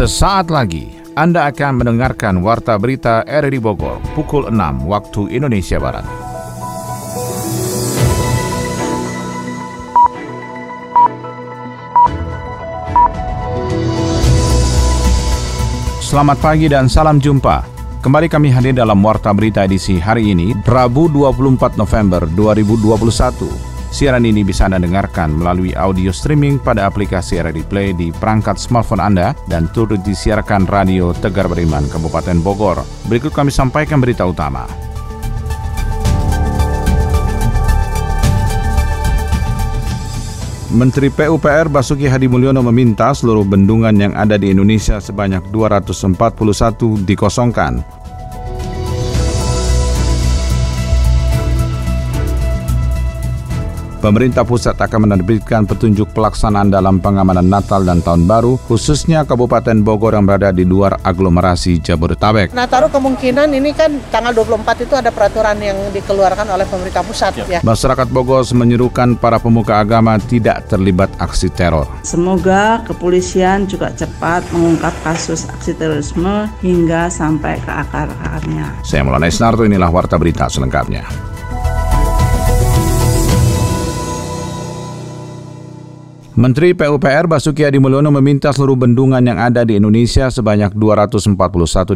Sesaat lagi Anda akan mendengarkan Warta Berita RRI Bogor pukul 6 waktu Indonesia Barat. Selamat pagi dan salam jumpa. Kembali kami hadir dalam Warta Berita edisi hari ini, Rabu 24 November 2021. Siaran ini bisa Anda dengarkan melalui audio streaming pada aplikasi RRI Play di perangkat smartphone Anda dan turut disiarkan Radio Tegar Beriman Kabupaten Bogor. Berikut kami sampaikan berita utama. Menteri PUPR Basuki Hadi Mulyono meminta seluruh bendungan yang ada di Indonesia sebanyak 241 dikosongkan. Pemerintah pusat akan menerbitkan petunjuk pelaksanaan dalam pengamanan Natal dan Tahun Baru, khususnya Kabupaten Bogor yang berada di luar aglomerasi Jabodetabek. Nataru kemungkinan ini kan tanggal 24 itu ada peraturan yang dikeluarkan oleh pemerintah pusat ya. Masyarakat Bogor menyerukan para pemuka agama tidak terlibat aksi teror. Semoga kepolisian juga cepat mengungkap kasus aksi terorisme hingga sampai ke akar-akarnya. Saya Mulana Isnarto, inilah Warta Berita selengkapnya. Menteri PUPR Basuki Hadi Mulyono meminta seluruh bendungan yang ada di Indonesia sebanyak 241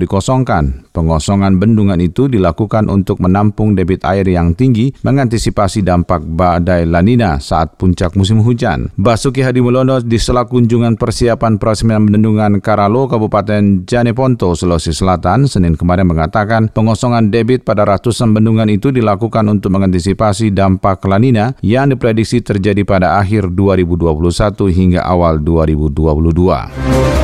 dikosongkan. Pengosongan bendungan itu dilakukan untuk menampung debit air yang tinggi mengantisipasi dampak badai lanina saat puncak musim hujan. Basuki Hadi Mulyono di sela kunjungan persiapan peresmian bendungan Karalo, Kabupaten Janeponto, Sulawesi Selatan, Senin kemarin mengatakan pengosongan debit pada ratusan bendungan itu dilakukan untuk mengantisipasi dampak lanina yang diprediksi terjadi pada akhir 2021 hingga awal 2022.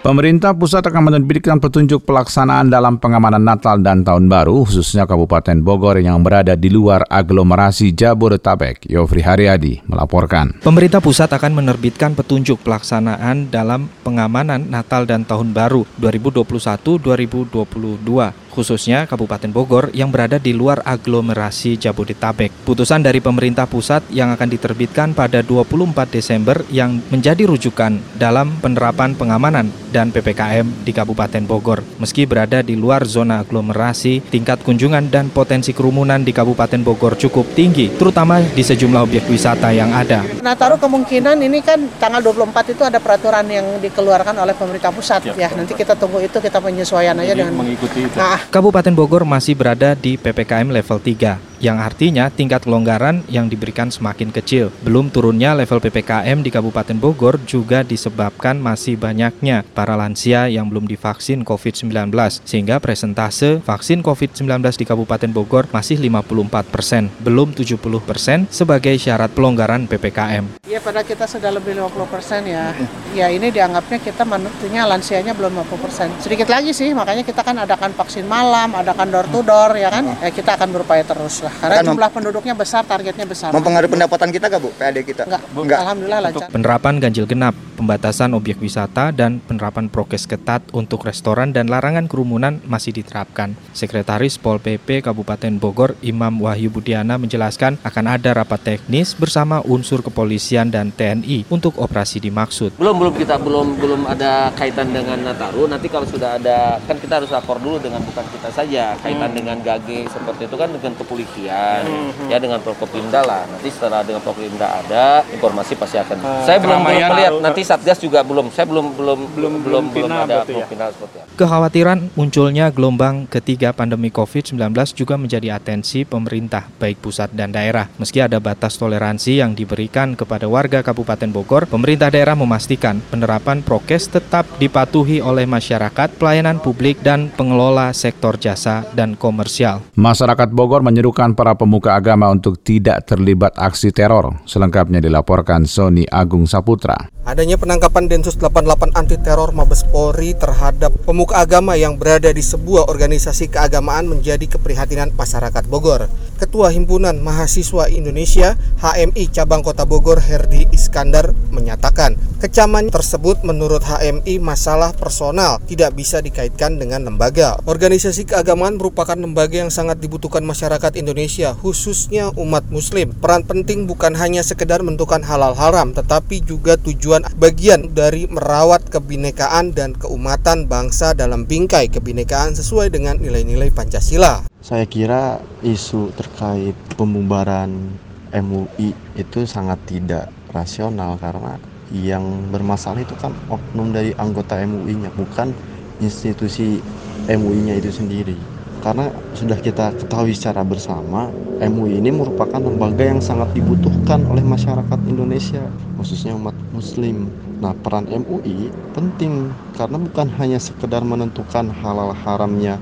Pemerintah pusat akan menerbitkan petunjuk pelaksanaan dalam pengamanan Natal dan Tahun Baru, khususnya Kabupaten Bogor yang berada di luar aglomerasi Jabodetabek. Yofri Haryadi melaporkan. Pemerintah pusat akan menerbitkan petunjuk pelaksanaan dalam pengamanan Natal dan Tahun Baru 2021-2022 khususnya Kabupaten Bogor yang berada di luar aglomerasi Jabodetabek. Putusan dari pemerintah pusat yang akan diterbitkan pada 24 Desember yang menjadi rujukan dalam penerapan pengamanan dan PPKM di Kabupaten Bogor. Meski berada di luar zona aglomerasi, tingkat kunjungan dan potensi kerumunan di Kabupaten Bogor cukup tinggi, terutama di sejumlah objek wisata yang ada. Nah, taruh kemungkinan ini kan tanggal 24 itu ada peraturan yang dikeluarkan oleh pemerintah pusat ya. ya. Nanti kita tunggu itu kita penyesuaian aja dengan mengikuti itu. Nah, Kabupaten Bogor masih berada di PPKM level 3 yang artinya tingkat kelonggaran yang diberikan semakin kecil. Belum turunnya level PPKM di Kabupaten Bogor juga disebabkan masih banyaknya para lansia yang belum divaksin COVID-19, sehingga presentase vaksin COVID-19 di Kabupaten Bogor masih 54 persen, belum 70 persen sebagai syarat pelonggaran PPKM. Iya, pada kita sudah lebih 50 persen ya. Ya ini dianggapnya kita menurutnya lansianya belum 50 persen. Sedikit lagi sih, makanya kita kan adakan vaksin malam, adakan door to door ya kan. Ya, kita akan berupaya terus lah. Karena jumlah penduduknya besar, targetnya besar. Mempengaruhi pendapatan kita gak Bu, PAD kita? Enggak, Enggak. Alhamdulillah lancar. Penerapan ganjil genap, pembatasan objek wisata, dan penerapan prokes ketat untuk restoran dan larangan kerumunan masih diterapkan. Sekretaris Pol PP Kabupaten Bogor, Imam Wahyu Budiana menjelaskan akan ada rapat teknis bersama unsur kepolisian dan TNI untuk operasi dimaksud. Belum belum kita belum belum ada kaitan dengan Nataru. Nanti kalau sudah ada kan kita harus lapor dulu dengan bukan kita saja kaitan hmm. dengan GAGE seperti itu kan dengan kepolisian kepolisian hmm. ya dengan Prokopimda lah nanti setelah dengan Prokopimda ada informasi pasti akan uh, saya belum belum melihat nanti Satgas juga belum saya belum belum belum belum, belum ada ya? final seperti apa. Kekhawatiran munculnya gelombang ketiga pandemi COVID-19 juga menjadi atensi pemerintah baik pusat dan daerah. Meski ada batas toleransi yang diberikan kepada warga Kabupaten Bogor, pemerintah daerah memastikan penerapan prokes tetap dipatuhi oleh masyarakat, pelayanan publik dan pengelola sektor jasa dan komersial. Masyarakat Bogor menyerukan para pemuka agama untuk tidak terlibat aksi teror. Selengkapnya dilaporkan Sony Agung Saputra. Adanya penangkapan Densus 88 anti teror Mabes Polri terhadap pemuka agama yang berada di sebuah organisasi keagamaan menjadi keprihatinan masyarakat Bogor. Ketua Himpunan Mahasiswa Indonesia HMI Cabang Kota Bogor Herdi Iskandar menyatakan, kecaman tersebut menurut HMI masalah personal tidak bisa dikaitkan dengan lembaga. Organisasi keagamaan merupakan lembaga yang sangat dibutuhkan masyarakat Indonesia, khususnya umat muslim. Peran penting bukan hanya sekedar menentukan halal haram, tetapi juga tujuan bagian dari merawat kebinekaan dan keumatan bangsa dalam bingkai kebinekaan sesuai dengan nilai-nilai Pancasila. Saya kira isu terkait pembubaran MUI itu sangat tidak rasional karena yang bermasalah itu kan oknum dari anggota MUI-nya bukan institusi MUI-nya itu sendiri. Karena sudah kita ketahui secara bersama MUI ini merupakan lembaga yang sangat dibutuhkan oleh masyarakat Indonesia khususnya umat muslim. Nah peran MUI penting karena bukan hanya sekedar menentukan halal haramnya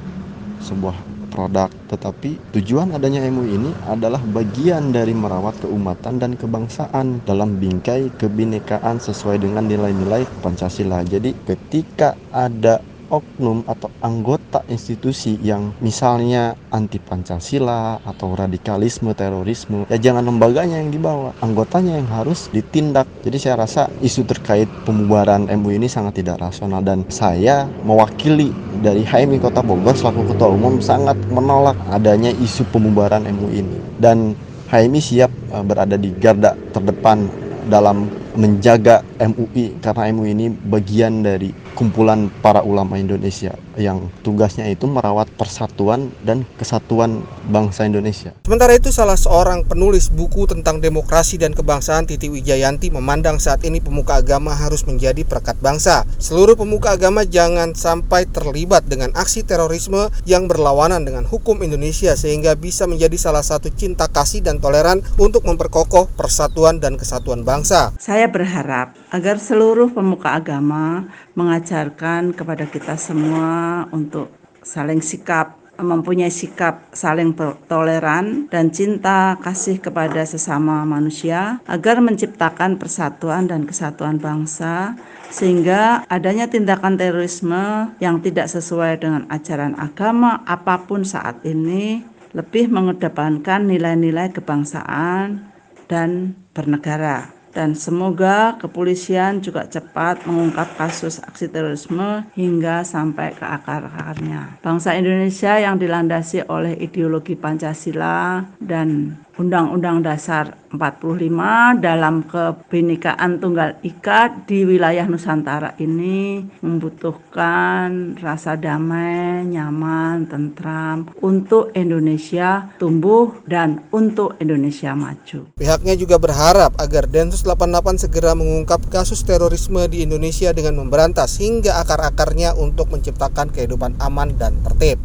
sebuah produk, tetapi tujuan adanya MUI ini adalah bagian dari merawat keumatan dan kebangsaan dalam bingkai kebinekaan sesuai dengan nilai-nilai Pancasila. Jadi ketika ada oknum atau anggota institusi yang misalnya anti Pancasila atau radikalisme, terorisme, ya jangan lembaganya yang dibawa, anggotanya yang harus ditindak. Jadi saya rasa isu terkait pembubaran MUI ini sangat tidak rasional dan saya mewakili dari HMI Kota Bogor selaku Ketua Umum sangat menolak adanya isu pembubaran MUI ini. Dan HMI siap eh, berada di garda terdepan dalam menjaga MUI karena MUI ini bagian dari kumpulan para ulama Indonesia yang tugasnya itu merawat persatuan dan kesatuan bangsa Indonesia. Sementara itu salah seorang penulis buku tentang demokrasi dan kebangsaan Titi Wijayanti memandang saat ini pemuka agama harus menjadi perekat bangsa. Seluruh pemuka agama jangan sampai terlibat dengan aksi terorisme yang berlawanan dengan hukum Indonesia sehingga bisa menjadi salah satu cinta kasih dan toleran untuk memperkokoh persatuan dan kesatuan bangsa. Saya berharap agar seluruh pemuka agama mengajarkan kepada kita semua untuk saling sikap mempunyai sikap saling toleran dan cinta kasih kepada sesama manusia agar menciptakan persatuan dan kesatuan bangsa sehingga adanya tindakan terorisme yang tidak sesuai dengan ajaran agama apa pun saat ini lebih mengedepankan nilai-nilai kebangsaan dan bernegara dan semoga kepolisian juga cepat mengungkap kasus aksi terorisme hingga sampai ke akar-akarnya. Bangsa Indonesia yang dilandasi oleh ideologi Pancasila dan Undang-Undang Dasar 45 dalam kebinekaan tunggal ika di wilayah Nusantara ini membutuhkan rasa damai, nyaman, tentram untuk Indonesia tumbuh dan untuk Indonesia maju. Pihaknya juga berharap agar Densus 88 segera mengungkap kasus terorisme di Indonesia dengan memberantas hingga akar-akarnya untuk menciptakan kehidupan aman dan tertib.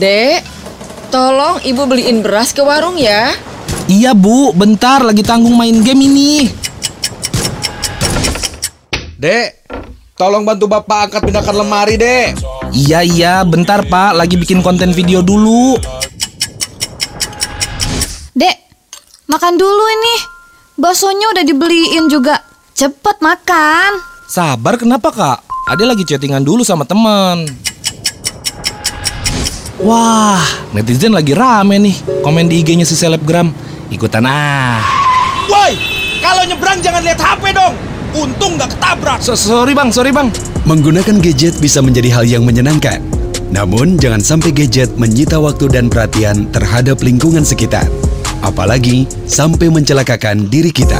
Dek, Tolong ibu beliin beras ke warung ya. Iya bu, bentar lagi tanggung main game ini. Dek, tolong bantu bapak angkat pindahkan lemari dek. Iya iya, bentar pak, lagi bikin konten video dulu. Dek, makan dulu ini. Baksonya udah dibeliin juga. Cepet makan. Sabar kenapa kak? Ade lagi chattingan dulu sama teman. Wah, netizen lagi rame nih. Komen di IG-nya si selebgram. Ikutan ah. Woi, kalau nyebrang jangan lihat HP dong. Untung nggak ketabrak. So, sorry bang, sorry bang. Menggunakan gadget bisa menjadi hal yang menyenangkan. Namun jangan sampai gadget menyita waktu dan perhatian terhadap lingkungan sekitar. Apalagi sampai mencelakakan diri kita.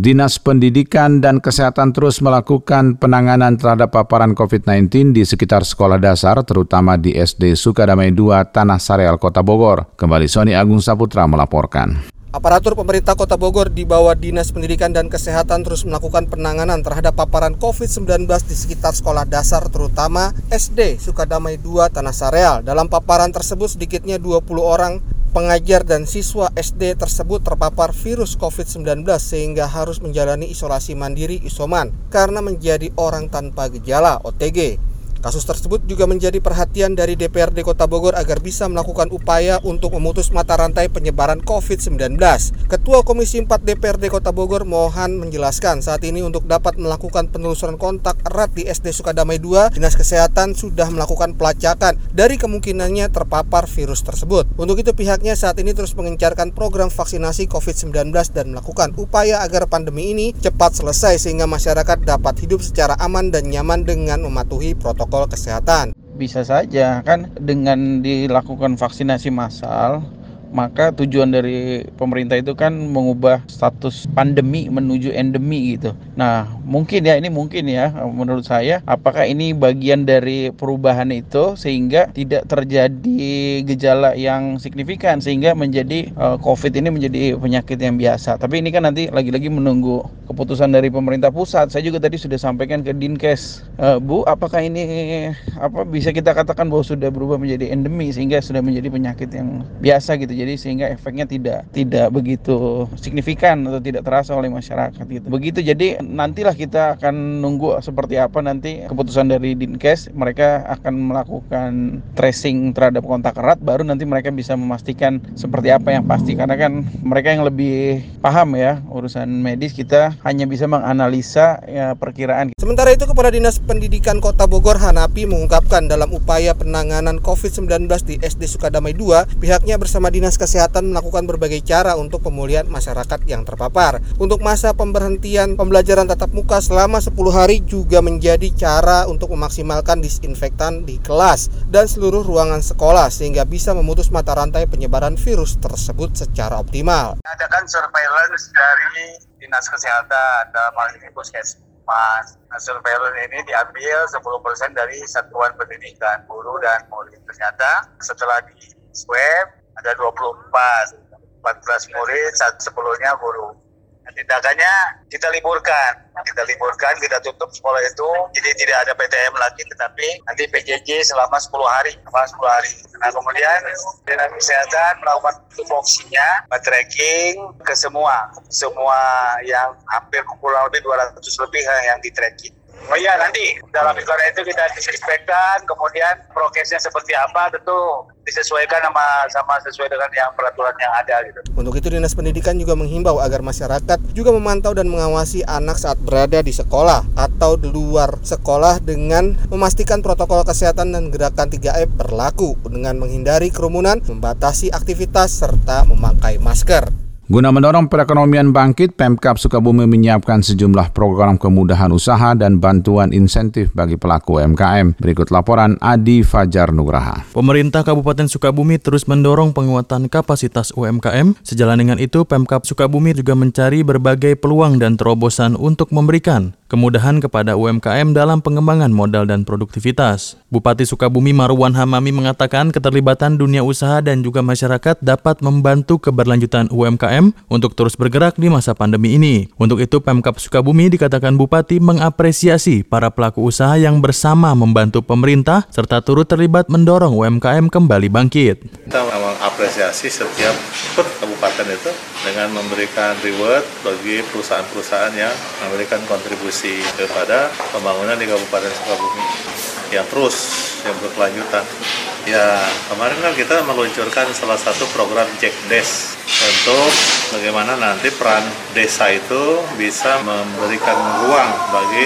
Dinas Pendidikan dan Kesehatan terus melakukan penanganan terhadap paparan COVID-19 di sekitar sekolah dasar, terutama di SD Sukadamai 2 Tanah Sareal, Kota Bogor. Kembali Sony Agung Saputra melaporkan. Aparatur pemerintah Kota Bogor di bawah Dinas Pendidikan dan Kesehatan terus melakukan penanganan terhadap paparan COVID-19 di sekitar sekolah dasar terutama SD Sukadamai 2 Tanah Sareal. Dalam paparan tersebut sedikitnya 20 orang pengajar dan siswa SD tersebut terpapar virus COVID-19 sehingga harus menjalani isolasi mandiri isoman karena menjadi orang tanpa gejala OTG. Kasus tersebut juga menjadi perhatian dari DPRD Kota Bogor agar bisa melakukan upaya untuk memutus mata rantai penyebaran COVID-19. Ketua Komisi 4 DPRD Kota Bogor Mohan menjelaskan saat ini untuk dapat melakukan penelusuran kontak erat di SD Sukadamai 2, Dinas Kesehatan sudah melakukan pelacakan dari kemungkinannya terpapar virus tersebut. Untuk itu pihaknya saat ini terus mengencarkan program vaksinasi COVID-19 dan melakukan upaya agar pandemi ini cepat selesai sehingga masyarakat dapat hidup secara aman dan nyaman dengan mematuhi protokol kesehatan. Bisa saja kan dengan dilakukan vaksinasi massal maka tujuan dari pemerintah itu kan mengubah status pandemi menuju endemi gitu. Nah, mungkin ya ini mungkin ya menurut saya apakah ini bagian dari perubahan itu sehingga tidak terjadi gejala yang signifikan sehingga menjadi uh, Covid ini menjadi penyakit yang biasa. Tapi ini kan nanti lagi-lagi menunggu keputusan dari pemerintah pusat. Saya juga tadi sudah sampaikan ke Dinkes, uh, Bu, apakah ini apa bisa kita katakan bahwa sudah berubah menjadi endemi sehingga sudah menjadi penyakit yang biasa gitu jadi sehingga efeknya tidak tidak begitu signifikan atau tidak terasa oleh masyarakat gitu. Begitu jadi nantilah kita akan nunggu seperti apa nanti keputusan dari Dinkes. Mereka akan melakukan tracing terhadap kontak erat baru nanti mereka bisa memastikan seperti apa yang pasti. Karena kan mereka yang lebih paham ya urusan medis kita hanya bisa menganalisa ya, perkiraan. Sementara itu Kepala Dinas Pendidikan Kota Bogor Hanapi mengungkapkan dalam upaya penanganan COVID-19 di SD Sukadamai 2 pihaknya bersama Dinas Dinas Kesehatan melakukan berbagai cara untuk pemulihan masyarakat yang terpapar. Untuk masa pemberhentian pembelajaran tatap muka selama 10 hari juga menjadi cara untuk memaksimalkan disinfektan di kelas dan seluruh ruangan sekolah sehingga bisa memutus mata rantai penyebaran virus tersebut secara optimal. Adakan surveillance dari Dinas Kesehatan dalam hal ini Puskesmas. Nah, surveillance ini diambil 10% dari satuan pendidikan guru dan murid. Ternyata setelah di swab ada 24 14 murid sepuluhnya guru. Nah, tindakannya kita liburkan. Kita liburkan kita tutup sekolah itu. Jadi tidak ada PTM lagi tetapi nanti PJJ selama 10 hari selama 10 hari. Nah kemudian dinas kesehatan melakukan tupoksinya tracking ke semua. Semua yang hampir kurang lebih 200 lebih yang di tracking Oh iya nanti dalam iklan itu kita disinfektan, kemudian prokesnya seperti apa tentu disesuaikan sama sama sesuai dengan yang peraturan yang ada gitu. Untuk itu Dinas Pendidikan juga menghimbau agar masyarakat juga memantau dan mengawasi anak saat berada di sekolah atau di luar sekolah dengan memastikan protokol kesehatan dan gerakan 3M berlaku dengan menghindari kerumunan, membatasi aktivitas serta memakai masker. Guna mendorong perekonomian bangkit, Pemkap Sukabumi menyiapkan sejumlah program kemudahan usaha dan bantuan insentif bagi pelaku UMKM. Berikut laporan Adi Fajar Nugraha. Pemerintah Kabupaten Sukabumi terus mendorong penguatan kapasitas UMKM. Sejalan dengan itu, Pemkap Sukabumi juga mencari berbagai peluang dan terobosan untuk memberikan kemudahan kepada UMKM dalam pengembangan modal dan produktivitas. Bupati Sukabumi Marwan Hamami mengatakan keterlibatan dunia usaha dan juga masyarakat dapat membantu keberlanjutan UMKM untuk terus bergerak di masa pandemi ini. Untuk itu Pemkap Sukabumi dikatakan Bupati mengapresiasi para pelaku usaha yang bersama membantu pemerintah serta turut terlibat mendorong UMKM kembali bangkit. Kita mengapresiasi setiap kabupaten itu dengan memberikan reward bagi perusahaan-perusahaan yang memberikan kontribusi kepada pembangunan di Kabupaten Sukabumi yang terus yang berkelanjutan. Ya kemarin kan kita meluncurkan salah satu program Jack Des untuk bagaimana nanti peran desa itu bisa memberikan ruang bagi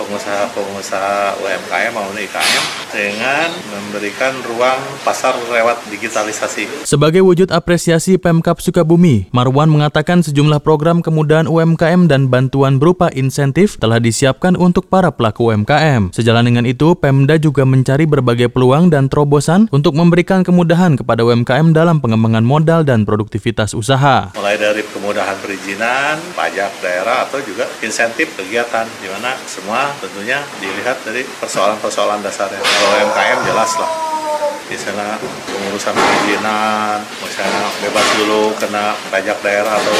pengusaha-pengusaha UMKM maupun IKM dengan memberikan ruang pasar lewat digitalisasi. Sebagai wujud apresiasi Pemkap Sukabumi, Marwan mengatakan sejumlah program kemudahan UMKM dan bantuan berupa insentif telah disiapkan untuk para pelaku UMKM. Sejalan dengan itu, Pemda juga mencari berbagai peluang dan terobosan untuk memberikan kemudahan kepada UMKM dalam pengembangan modal dan produktivitas usaha. Mulai dari kemudahan perizinan, pajak daerah atau juga insentif kegiatan di mana semua tentunya dilihat dari persoalan-persoalan dasarnya. Kalau UMKM jelas lah misalnya pengurusan perizinan, misalnya bebas dulu kena pajak daerah atau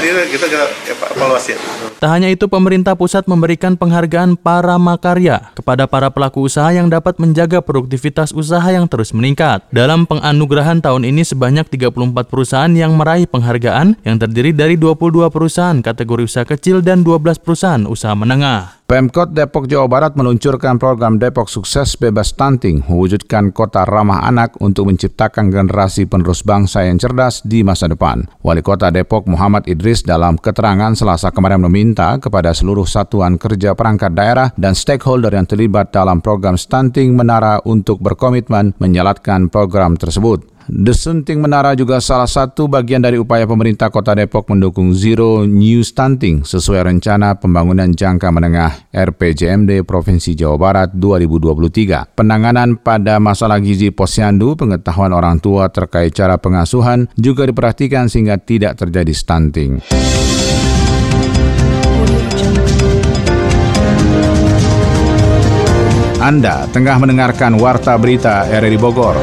jadi kita kita evaluasi. Tak hanya itu, pemerintah pusat memberikan penghargaan para makarya kepada para pelaku usaha yang dapat menjaga produktivitas usaha yang terus meningkat. Dalam penganugerahan tahun ini sebanyak 34 perusahaan yang meraih penghargaan yang terdiri dari 22 perusahaan kategori usaha kecil dan 12 perusahaan usaha menengah. Pemkot Depok Jawa Barat meluncurkan program Depok Sukses Bebas Stunting, mewujudkan kota ramah anak untuk menciptakan generasi penerus bangsa yang cerdas di masa depan. Wali Kota Depok Muhammad Idris dalam keterangan Selasa kemarin meminta kepada seluruh satuan kerja perangkat daerah dan stakeholder yang terlibat dalam program stunting menara untuk berkomitmen menjalankan program tersebut. Desunting Menara juga salah satu bagian dari upaya pemerintah Kota Depok mendukung Zero New Stunting sesuai rencana pembangunan jangka menengah RPJMD Provinsi Jawa Barat 2023. Penanganan pada masalah gizi posyandu, pengetahuan orang tua terkait cara pengasuhan juga diperhatikan sehingga tidak terjadi stunting. Anda tengah mendengarkan Warta Berita RRI Bogor.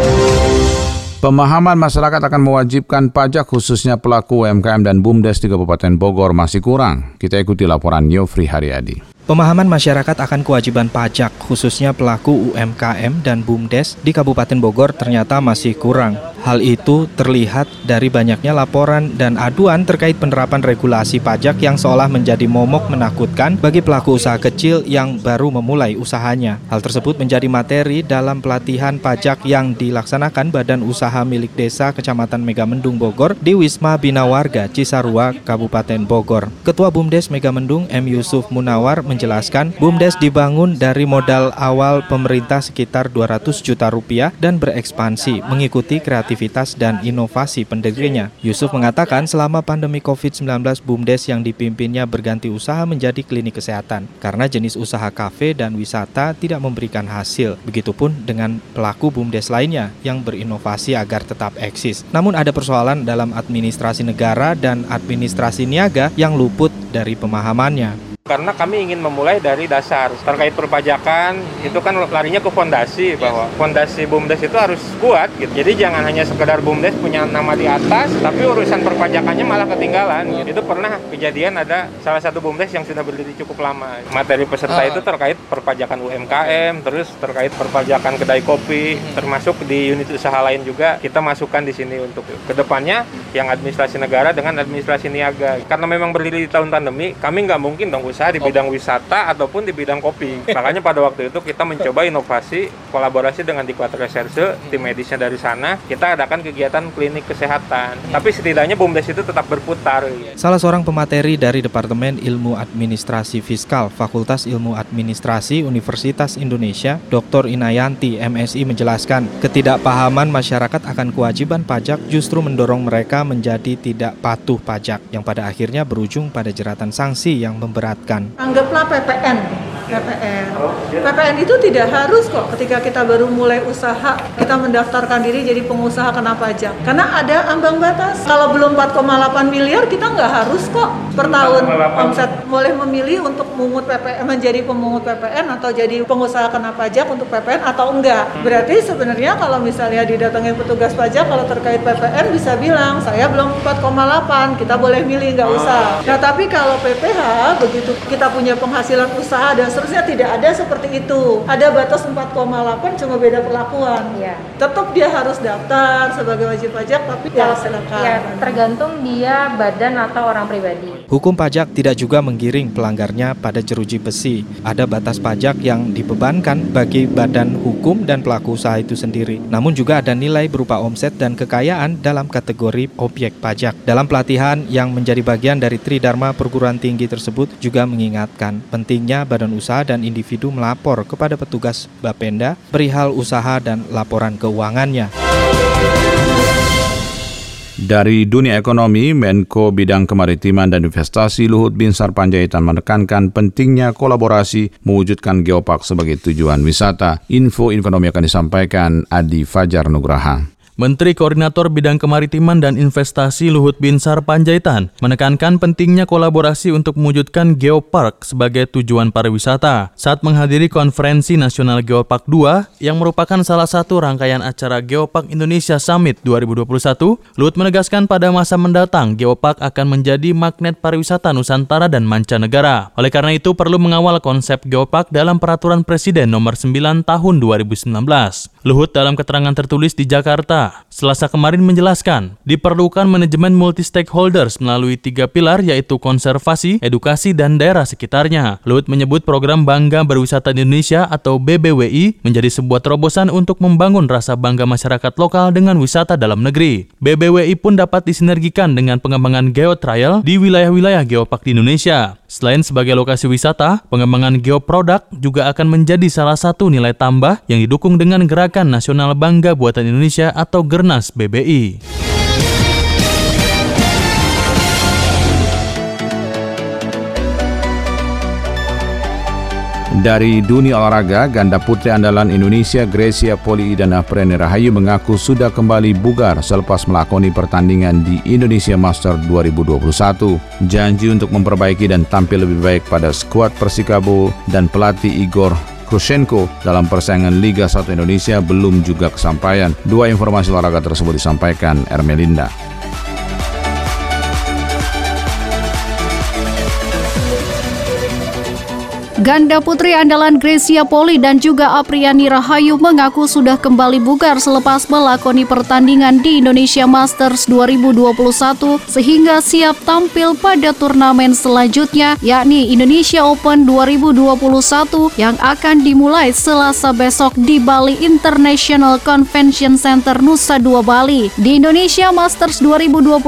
Pemahaman masyarakat akan mewajibkan pajak khususnya pelaku UMKM dan BUMDes di Kabupaten Bogor masih kurang. Kita ikuti laporan Yofri Haryadi. Pemahaman masyarakat akan kewajiban pajak, khususnya pelaku UMKM dan BUMDes di Kabupaten Bogor ternyata masih kurang. Hal itu terlihat dari banyaknya laporan dan aduan terkait penerapan regulasi pajak yang seolah menjadi momok menakutkan bagi pelaku usaha kecil yang baru memulai usahanya. Hal tersebut menjadi materi dalam pelatihan pajak yang dilaksanakan Badan Usaha Milik Desa Kecamatan Megamendung Bogor di Wisma Bina Warga Cisarua, Kabupaten Bogor. Ketua BUMDes Megamendung M. Yusuf Munawar menjelaskan BUMDes dibangun dari modal awal pemerintah sekitar 200 juta rupiah dan berekspansi mengikuti kreatif kreativitas dan inovasi pendirinya. Yusuf mengatakan selama pandemi COVID-19 BUMDes yang dipimpinnya berganti usaha menjadi klinik kesehatan karena jenis usaha kafe dan wisata tidak memberikan hasil. Begitupun dengan pelaku BUMDes lainnya yang berinovasi agar tetap eksis. Namun ada persoalan dalam administrasi negara dan administrasi niaga yang luput dari pemahamannya karena kami ingin memulai dari dasar terkait perpajakan itu kan larinya ke fondasi bahwa fondasi BUMDes itu harus kuat gitu. Jadi jangan hanya sekedar BUMDes punya nama di atas tapi urusan perpajakannya malah ketinggalan gitu. Itu pernah kejadian ada salah satu BUMDes yang sudah berdiri cukup lama. Materi peserta uh. itu terkait perpajakan UMKM, terus terkait perpajakan kedai kopi, hmm. termasuk di unit usaha lain juga kita masukkan di sini untuk ke depannya yang administrasi negara dengan administrasi niaga. Karena memang berdiri di tahun pandemi, kami nggak mungkin dong usaha usaha di bidang wisata ataupun di bidang kopi. Makanya pada waktu itu kita mencoba inovasi kolaborasi dengan Diklat Reserse, tim medisnya dari sana, kita adakan kegiatan klinik kesehatan. Tapi setidaknya BUMDes itu tetap berputar. Salah seorang pemateri dari Departemen Ilmu Administrasi Fiskal Fakultas Ilmu Administrasi Universitas Indonesia, Dr. Inayanti MSI menjelaskan, ketidakpahaman masyarakat akan kewajiban pajak justru mendorong mereka menjadi tidak patuh pajak yang pada akhirnya berujung pada jeratan sanksi yang memberatkan Anggaplah PPN PPN. PPN itu tidak harus kok ketika kita baru mulai usaha kita mendaftarkan diri jadi pengusaha kena pajak. Karena ada ambang batas. Kalau belum 4,8 miliar kita nggak harus kok per tahun omset boleh memilih untuk mengut PPN menjadi pemungut PPN atau jadi pengusaha kena pajak untuk PPN atau enggak. Berarti sebenarnya kalau misalnya didatengin petugas pajak kalau terkait PPN bisa bilang saya belum 4,8 kita boleh milih nggak usah. Nah tapi kalau PPH begitu kita punya penghasilan usaha dan seterusnya tidak ada seperti itu. Ada batas 4,8 cuma beda perlakuan. Ya. Tetap dia harus daftar sebagai wajib pajak tapi ya, silakan. Ya, tergantung dia badan atau orang pribadi. Hukum pajak tidak juga menggiring pelanggarnya pada jeruji besi. Ada batas pajak yang dibebankan bagi badan hukum dan pelaku usaha itu sendiri. Namun juga ada nilai berupa omset dan kekayaan dalam kategori objek pajak. Dalam pelatihan yang menjadi bagian dari Tridharma perguruan tinggi tersebut juga mengingatkan pentingnya badan usaha usaha dan individu melapor kepada petugas Bapenda perihal usaha dan laporan keuangannya. Dari dunia ekonomi, Menko Bidang Kemaritiman dan Investasi Luhut Binsar Panjaitan menekankan pentingnya kolaborasi mewujudkan Geopark sebagai tujuan wisata. Info ekonomi akan disampaikan Adi Fajar Nugraha. Menteri Koordinator Bidang Kemaritiman dan Investasi Luhut Binsar Panjaitan menekankan pentingnya kolaborasi untuk mewujudkan Geopark sebagai tujuan pariwisata saat menghadiri Konferensi Nasional Geopark 2 yang merupakan salah satu rangkaian acara Geopark Indonesia Summit 2021. Luhut menegaskan pada masa mendatang Geopark akan menjadi magnet pariwisata Nusantara dan mancanegara. Oleh karena itu perlu mengawal konsep Geopark dalam peraturan Presiden nomor 9 tahun 2019. Luhut dalam keterangan tertulis di Jakarta Selasa kemarin menjelaskan, diperlukan manajemen multi-stakeholders melalui tiga pilar yaitu konservasi, edukasi, dan daerah sekitarnya. Luhut menyebut program Bangga Berwisata Indonesia atau BBWI menjadi sebuah terobosan untuk membangun rasa bangga masyarakat lokal dengan wisata dalam negeri. BBWI pun dapat disinergikan dengan pengembangan geotrial di wilayah-wilayah geopark di Indonesia. Selain sebagai lokasi wisata, pengembangan geoproduk juga akan menjadi salah satu nilai tambah yang didukung dengan Gerakan Nasional Bangga Buatan Indonesia atau Gernas BBI. Dari dunia olahraga, ganda putri andalan Indonesia Gracia Poli dan Apreni Rahayu mengaku sudah kembali bugar selepas melakoni pertandingan di Indonesia Master 2021. Janji untuk memperbaiki dan tampil lebih baik pada skuad Persikabo dan pelatih Igor Krushenko dalam persaingan Liga 1 Indonesia belum juga kesampaian. Dua informasi olahraga tersebut disampaikan Ermelinda. Ganda putri andalan Gracia Poli dan juga Apriani Rahayu mengaku sudah kembali bugar selepas melakoni pertandingan di Indonesia Masters 2021 sehingga siap tampil pada turnamen selanjutnya yakni Indonesia Open 2021 yang akan dimulai Selasa besok di Bali International Convention Center Nusa Dua Bali. Di Indonesia Masters 2021,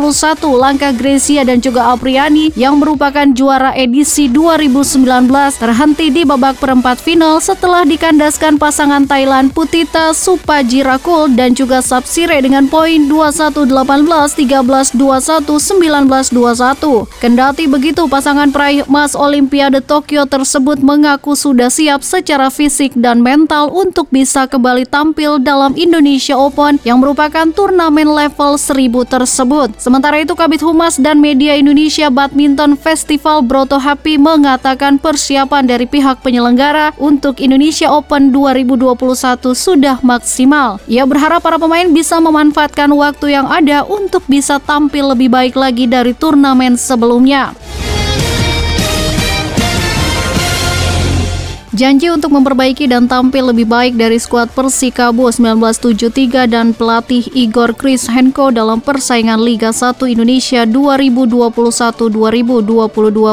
langkah Gracia dan juga Apriani yang merupakan juara edisi 2019 terhadap terhenti di babak perempat final setelah dikandaskan pasangan Thailand Putita Supajirakul dan juga Sapsire dengan poin 21-18, 13-21, 19-21. Kendati begitu, pasangan peraih emas Olimpiade Tokyo tersebut mengaku sudah siap secara fisik dan mental untuk bisa kembali tampil dalam Indonesia Open yang merupakan turnamen level 1000 tersebut. Sementara itu, Kabit Humas dan Media Indonesia Badminton Festival Broto Happy mengatakan persiapan dari pihak penyelenggara untuk Indonesia Open 2021 sudah maksimal. Ia berharap para pemain bisa memanfaatkan waktu yang ada untuk bisa tampil lebih baik lagi dari turnamen sebelumnya. Janji untuk memperbaiki dan tampil lebih baik dari skuad Persikabo 1973 dan pelatih Igor Chris Henko dalam persaingan Liga 1 Indonesia 2021-2022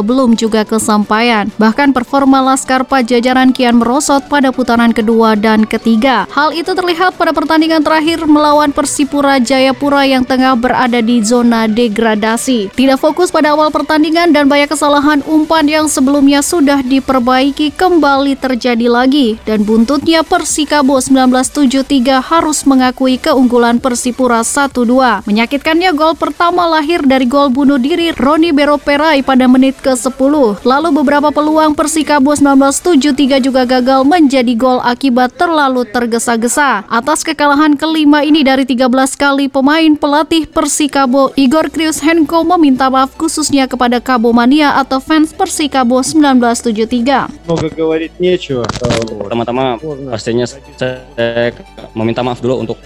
belum juga kesampaian. Bahkan performa Laskar Pajajaran kian merosot pada putaran kedua dan ketiga. Hal itu terlihat pada pertandingan terakhir melawan Persipura Jayapura yang tengah berada di zona degradasi. Tidak fokus pada awal pertandingan dan banyak kesalahan umpan yang sebelumnya sudah diperbaiki kembali kembali terjadi lagi dan buntutnya Persikabo 1973 harus mengakui keunggulan Persipura 1-2. Menyakitkannya gol pertama lahir dari gol bunuh diri Roni Beroperai pada menit ke-10. Lalu beberapa peluang Persikabo 1973 juga gagal menjadi gol akibat terlalu tergesa-gesa. Atas kekalahan kelima ini dari 13 kali pemain pelatih Persikabo Igor Krius Henko meminta maaf khususnya kepada Kabomania atau fans Persikabo 1973. Pertama-tama pastinya saya meminta maaf dulu untuk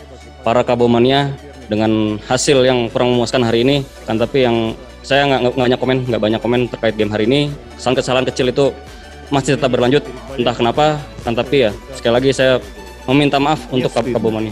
para kabomania dengan hasil yang kurang memuaskan hari ini. Kan tapi yang saya nggak banyak komen, nggak banyak komen terkait game hari ini. Kesalahan-kesalahan kecil itu masih tetap berlanjut. Entah kenapa, kan tapi ya sekali lagi saya meminta maaf untuk Kabomani.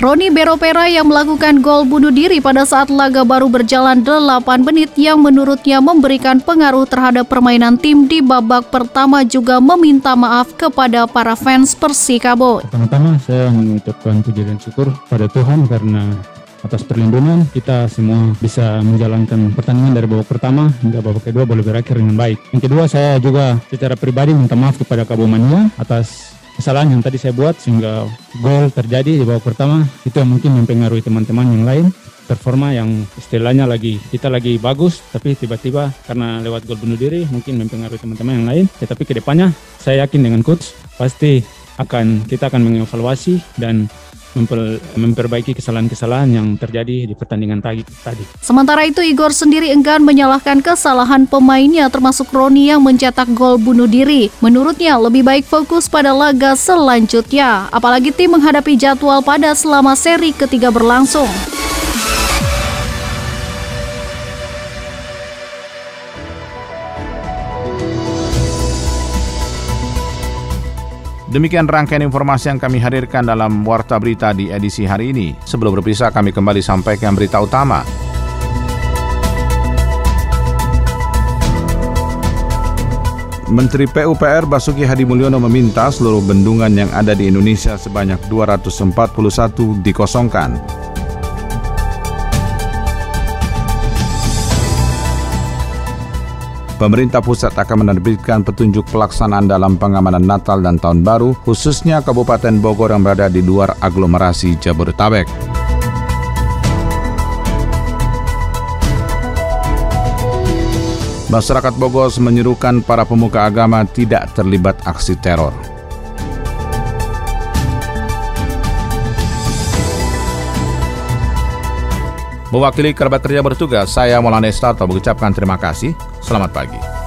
Roni Beropera yang melakukan gol bunuh diri pada saat laga baru berjalan 8 menit yang menurutnya memberikan pengaruh terhadap permainan tim di babak pertama juga meminta maaf kepada para fans Persikabo. Pertama-tama saya mengucapkan puji dan syukur pada Tuhan karena atas perlindungan kita semua bisa menjalankan pertandingan dari babak pertama hingga babak kedua boleh berakhir dengan baik. Yang kedua saya juga secara pribadi minta maaf kepada Kabomania atas kesalahan yang tadi saya buat sehingga gol terjadi di babak pertama itu yang mungkin mempengaruhi teman-teman yang lain. Performa yang istilahnya lagi kita lagi bagus tapi tiba-tiba karena lewat gol bunuh diri mungkin mempengaruhi teman-teman yang lain. Ya, ke depannya saya yakin dengan coach pasti akan kita akan mengevaluasi dan memper, memperbaiki kesalahan-kesalahan yang terjadi di pertandingan tadi. Sementara itu Igor sendiri enggan menyalahkan kesalahan pemainnya termasuk Roni yang mencetak gol bunuh diri. Menurutnya lebih baik fokus pada laga selanjutnya, apalagi tim menghadapi jadwal pada selama seri ketiga berlangsung. Demikian rangkaian informasi yang kami hadirkan dalam Warta Berita di edisi hari ini. Sebelum berpisah, kami kembali sampaikan berita utama. Menteri PUPR Basuki Hadi Mulyono meminta seluruh bendungan yang ada di Indonesia sebanyak 241 dikosongkan. Pemerintah pusat akan menerbitkan petunjuk pelaksanaan dalam pengamanan Natal dan Tahun Baru, khususnya Kabupaten Bogor yang berada di luar aglomerasi Jabodetabek. Masyarakat Bogor menyerukan para pemuka agama tidak terlibat aksi teror. Mewakili kerabat kerja bertugas, saya Maulana Estato mengucapkan terima kasih. Selamat pagi.